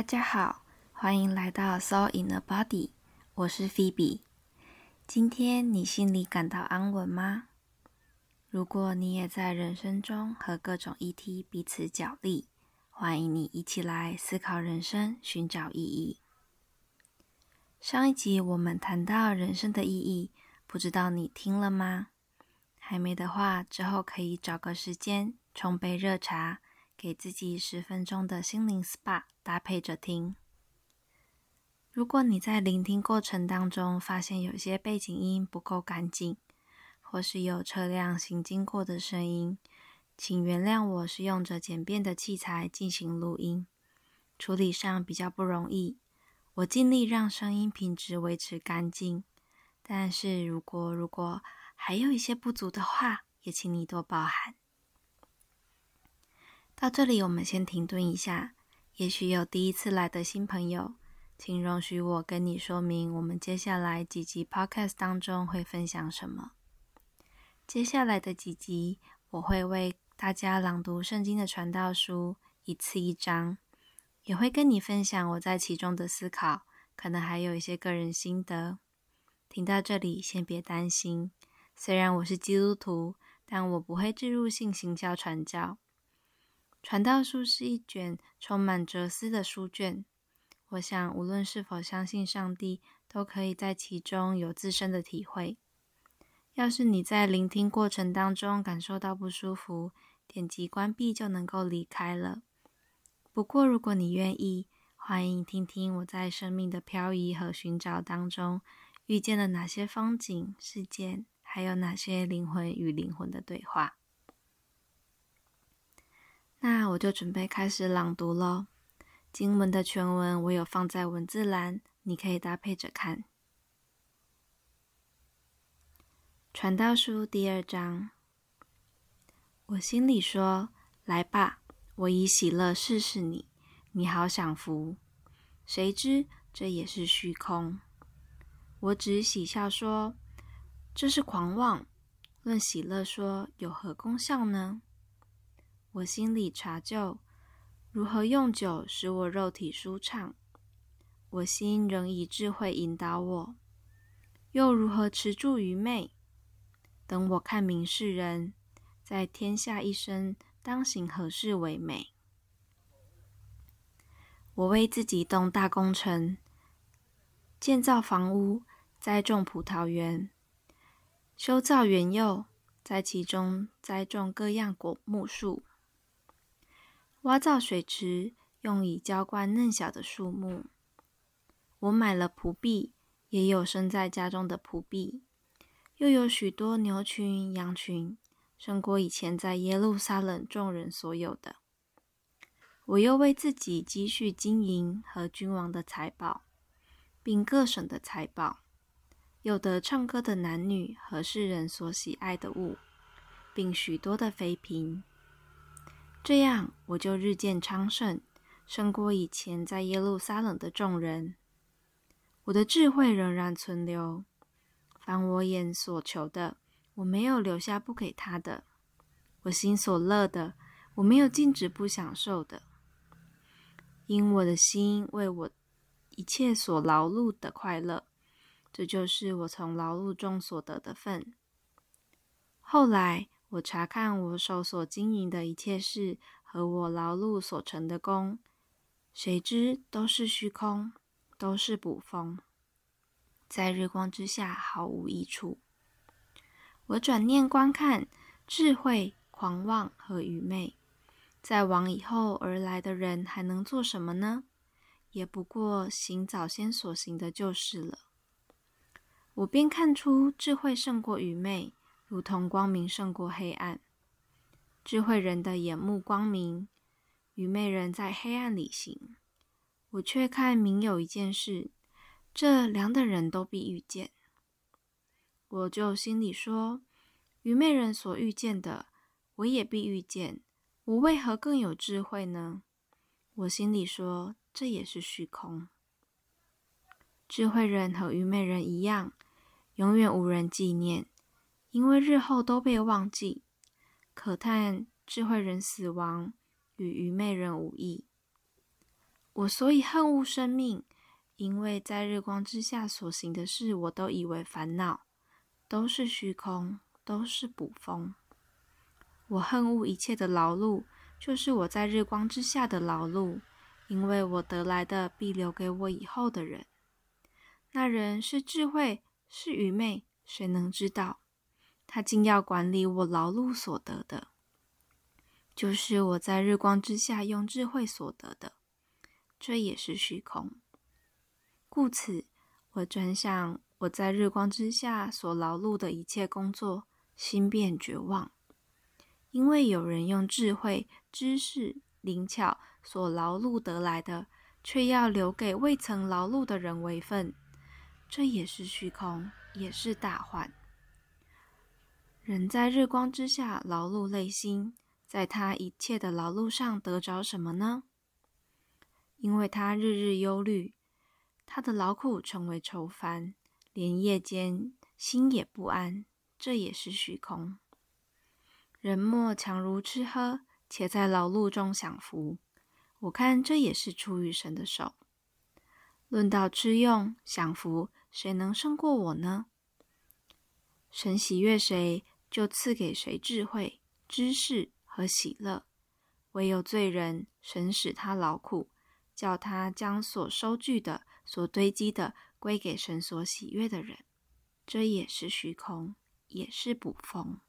大家好，欢迎来到 Soul in a Body，我是 Phoebe。今天你心里感到安稳吗？如果你也在人生中和各种议题彼此角力，欢迎你一起来思考人生，寻找意义。上一集我们谈到人生的意义，不知道你听了吗？还没的话，之后可以找个时间冲杯热茶，给自己十分钟的心灵 SPA，搭配着听。如果你在聆听过程当中发现有些背景音不够干净，或是有车辆行经过的声音，请原谅我是用着简便的器材进行录音，处理上比较不容易。我尽力让声音品质维持干净，但是如果如果还有一些不足的话，也请你多包涵。到这里，我们先停顿一下。也许有第一次来的新朋友，请容许我跟你说明，我们接下来几集 Podcast 当中会分享什么。接下来的几集，我会为大家朗读圣经的传道书，一次一章。也会跟你分享我在其中的思考，可能还有一些个人心得。听到这里，先别担心，虽然我是基督徒，但我不会置入性行销传教。传道书是一卷充满哲思的书卷，我想无论是否相信上帝，都可以在其中有自身的体会。要是你在聆听过程当中感受到不舒服，点击关闭就能够离开了。不过，如果你愿意，欢迎听听我在生命的漂移和寻找当中遇见了哪些风景、事件，还有哪些灵魂与灵魂的对话。那我就准备开始朗读喽。经文的全文我有放在文字栏，你可以搭配着看。传道书第二章，我心里说：“来吧。”我以喜乐试试你，你好享福。谁知这也是虚空。我只喜笑说：“这是狂妄。”论喜乐说：“有何功效呢？”我心里查究，如何用酒使我肉体舒畅。我心仍以智慧引导我，又如何持住愚昧？等我看明世人，在天下一生。当行何事为美？我为自己动大工程，建造房屋，栽种葡萄园，修造园囿，在其中栽种各样果木树，挖造水池，用以浇灌嫩小的树木。我买了仆婢，也有生在家中的仆婢，又有许多牛群、羊群。胜过以前在耶路撒冷众人所有的。我又为自己积蓄金银和君王的财宝，并各省的财宝，有的唱歌的男女和世人所喜爱的物，并许多的妃嫔。这样我就日渐昌盛，胜过以前在耶路撒冷的众人。我的智慧仍然存留，凡我眼所求的。我没有留下不给他的，我心所乐的，我没有禁止不享受的，因我的心为我一切所劳碌的快乐，这就是我从劳碌中所得的份。后来我查看我手所经营的一切事和我劳碌所成的功，谁知都是虚空，都是捕风，在日光之下毫无益处。我转念观看，智慧、狂妄和愚昧，在往以后而来的人还能做什么呢？也不过行早先所行的就是了。我便看出智慧胜过愚昧，如同光明胜过黑暗。智慧人的眼目光明，愚昧人在黑暗里行。我却看明有一件事，这两等人都必遇见。我就心里说：愚昧人所遇见的，我也必遇见。我为何更有智慧呢？我心里说：这也是虚空。智慧人和愚昧人一样，永远无人纪念，因为日后都被忘记。可叹智慧人死亡，与愚昧人无异。我所以恨恶生命，因为在日光之下所行的事，我都以为烦恼，都是虚空，都是捕风。我恨恶一切的劳碌，就是我在日光之下的劳碌，因为我得来的必留给我以后的人。那人是智慧，是愚昧，谁能知道？他竟要管理我劳碌所得的，就是我在日光之下用智慧所得的，这也是虚空。故此，我转向我在日光之下所劳碌的一切工作，心便绝望。因为有人用智慧、知识、灵巧所劳碌得来的，却要留给未曾劳碌的人为分，这也是虚空，也是大患。人在日光之下劳碌累心，在他一切的劳碌上得着什么呢？因为他日日忧虑，他的劳苦成为愁烦，连夜间心也不安，这也是虚空。人莫强如吃喝，且在劳碌中享福。我看这也是出于神的手。论到吃用享福，谁能胜过我呢？神喜悦谁，就赐给谁智慧、知识和喜乐。唯有罪人，神使他劳苦，叫他将所收据的、所堆积的归给神所喜悦的人。这也是虚空，也是捕风。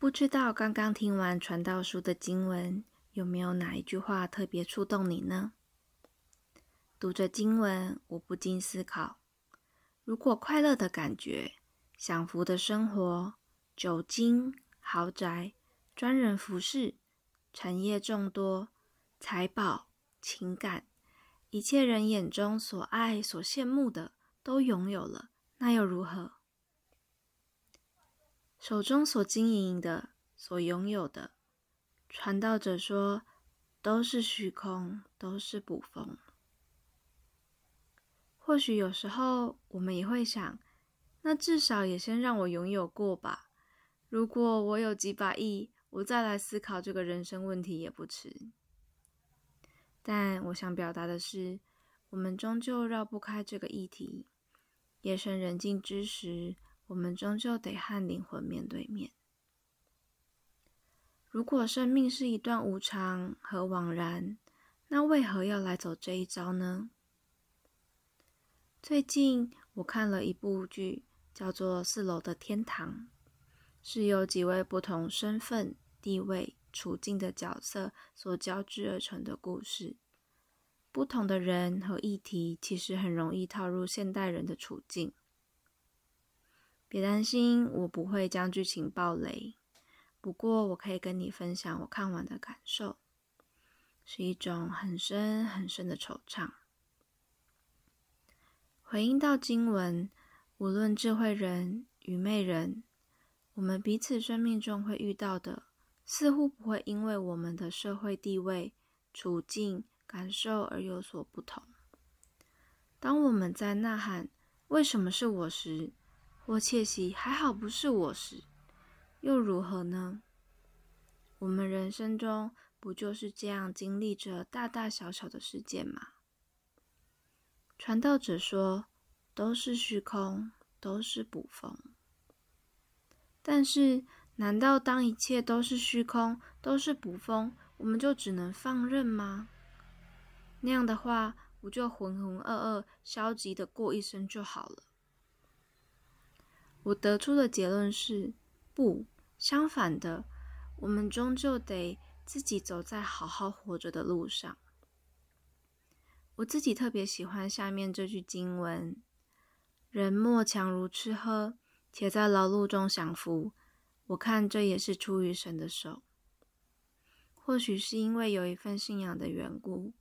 不知道刚刚听完传道书的经文，有没有哪一句话特别触动你呢？读着经文，我不禁思考：如果快乐的感觉、享福的生活、酒精、豪宅、专人服侍、产业众多、财宝、情感，一切人眼中所爱、所羡慕的都拥有了，那又如何？手中所经营的、所拥有的，传道者说，都是虚空，都是捕风。或许有时候我们也会想，那至少也先让我拥有过吧。如果我有几百亿，我再来思考这个人生问题也不迟。但我想表达的是，我们终究绕不开这个议题。夜深人静之时。我们终究得和灵魂面对面。如果生命是一段无常和枉然，那为何要来走这一遭呢？最近我看了一部剧，叫做《四楼的天堂》，是由几位不同身份、地位、处境的角色所交织而成的故事。不同的人和议题，其实很容易套入现代人的处境。别担心，我不会将剧情爆雷。不过，我可以跟你分享我看完的感受，是一种很深很深的惆怅。回应到经文，无论智慧人、愚昧人，我们彼此生命中会遇到的，似乎不会因为我们的社会地位、处境、感受而有所不同。当我们在呐喊“为什么是我”时，我窃喜，还好不是我时，又如何呢？我们人生中不就是这样经历着大大小小的事件吗？传道者说，都是虚空，都是捕风。但是，难道当一切都是虚空，都是捕风，我们就只能放任吗？那样的话，不就浑浑噩噩、消极的过一生就好了？我得出的结论是：不，相反的，我们终究得自己走在好好活着的路上。我自己特别喜欢下面这句经文：“人莫强如吃喝，且在劳碌中享福。”我看这也是出于神的手。或许是因为有一份信仰的缘故，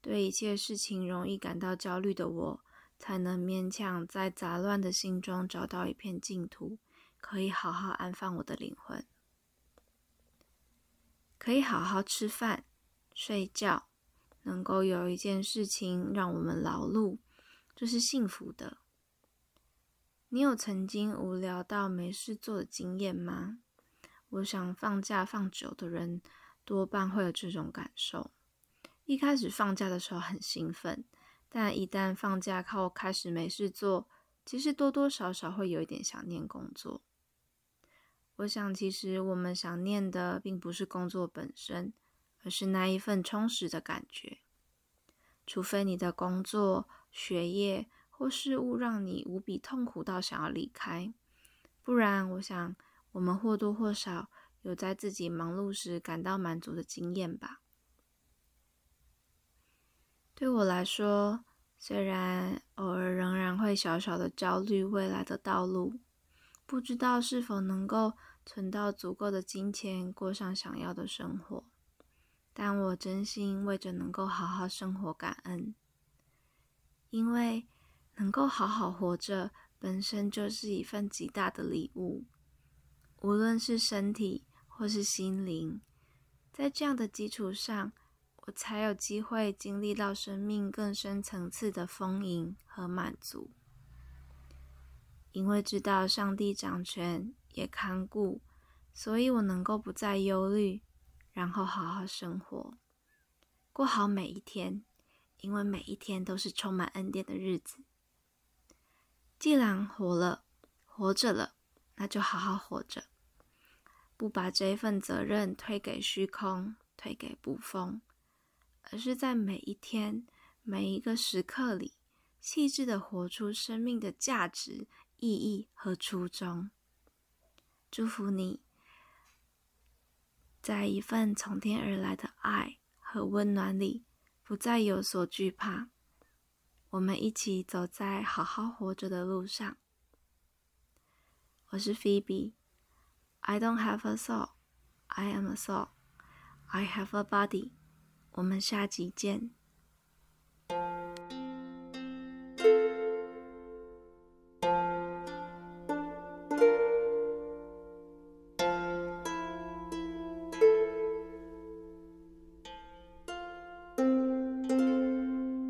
对一切事情容易感到焦虑的我。才能勉强在杂乱的心中找到一片净土，可以好好安放我的灵魂。可以好好吃饭、睡觉，能够有一件事情让我们劳碌，这是幸福的。你有曾经无聊到没事做的经验吗？我想放假放久的人多半会有这种感受。一开始放假的时候很兴奋，但一旦放假后开始没事做，其实多多少少会有一点想念工作。我想，其实我们想念的并不是工作本身，而是那一份充实的感觉。除非你的工作、学业或事物让你无比痛苦到想要离开，不然，我想我们或多或少有在自己忙碌时感到满足的经验吧。对我来说，虽然偶尔仍然会小小的焦虑未来的道路，不知道是否能够存到足够的金钱过上想要的生活，但我真心为着能够好好生活感恩，因为能够好好活着本身就是一份极大的礼物，无论是身体或是心灵，在这样的基础上。我才有机会经历到生命更深层次的丰盈和满足，因为知道上帝掌权也看顾，所以我能够不再忧虑，然后好好生活，过好每一天，因为每一天都是充满恩典的日子。既然活了，活着了，那就好好活着，不把这一份责任推给虚空，推给不风。而是在每一天、每一个时刻里，细致的活出生命的价值、意义和初衷。祝福你，在一份从天而来的爱和温暖里，不再有所惧怕。我们一起走在好好活着的路上。我是 Phoebe。I don't have a soul. I am a soul. I have a body. 我们下集见。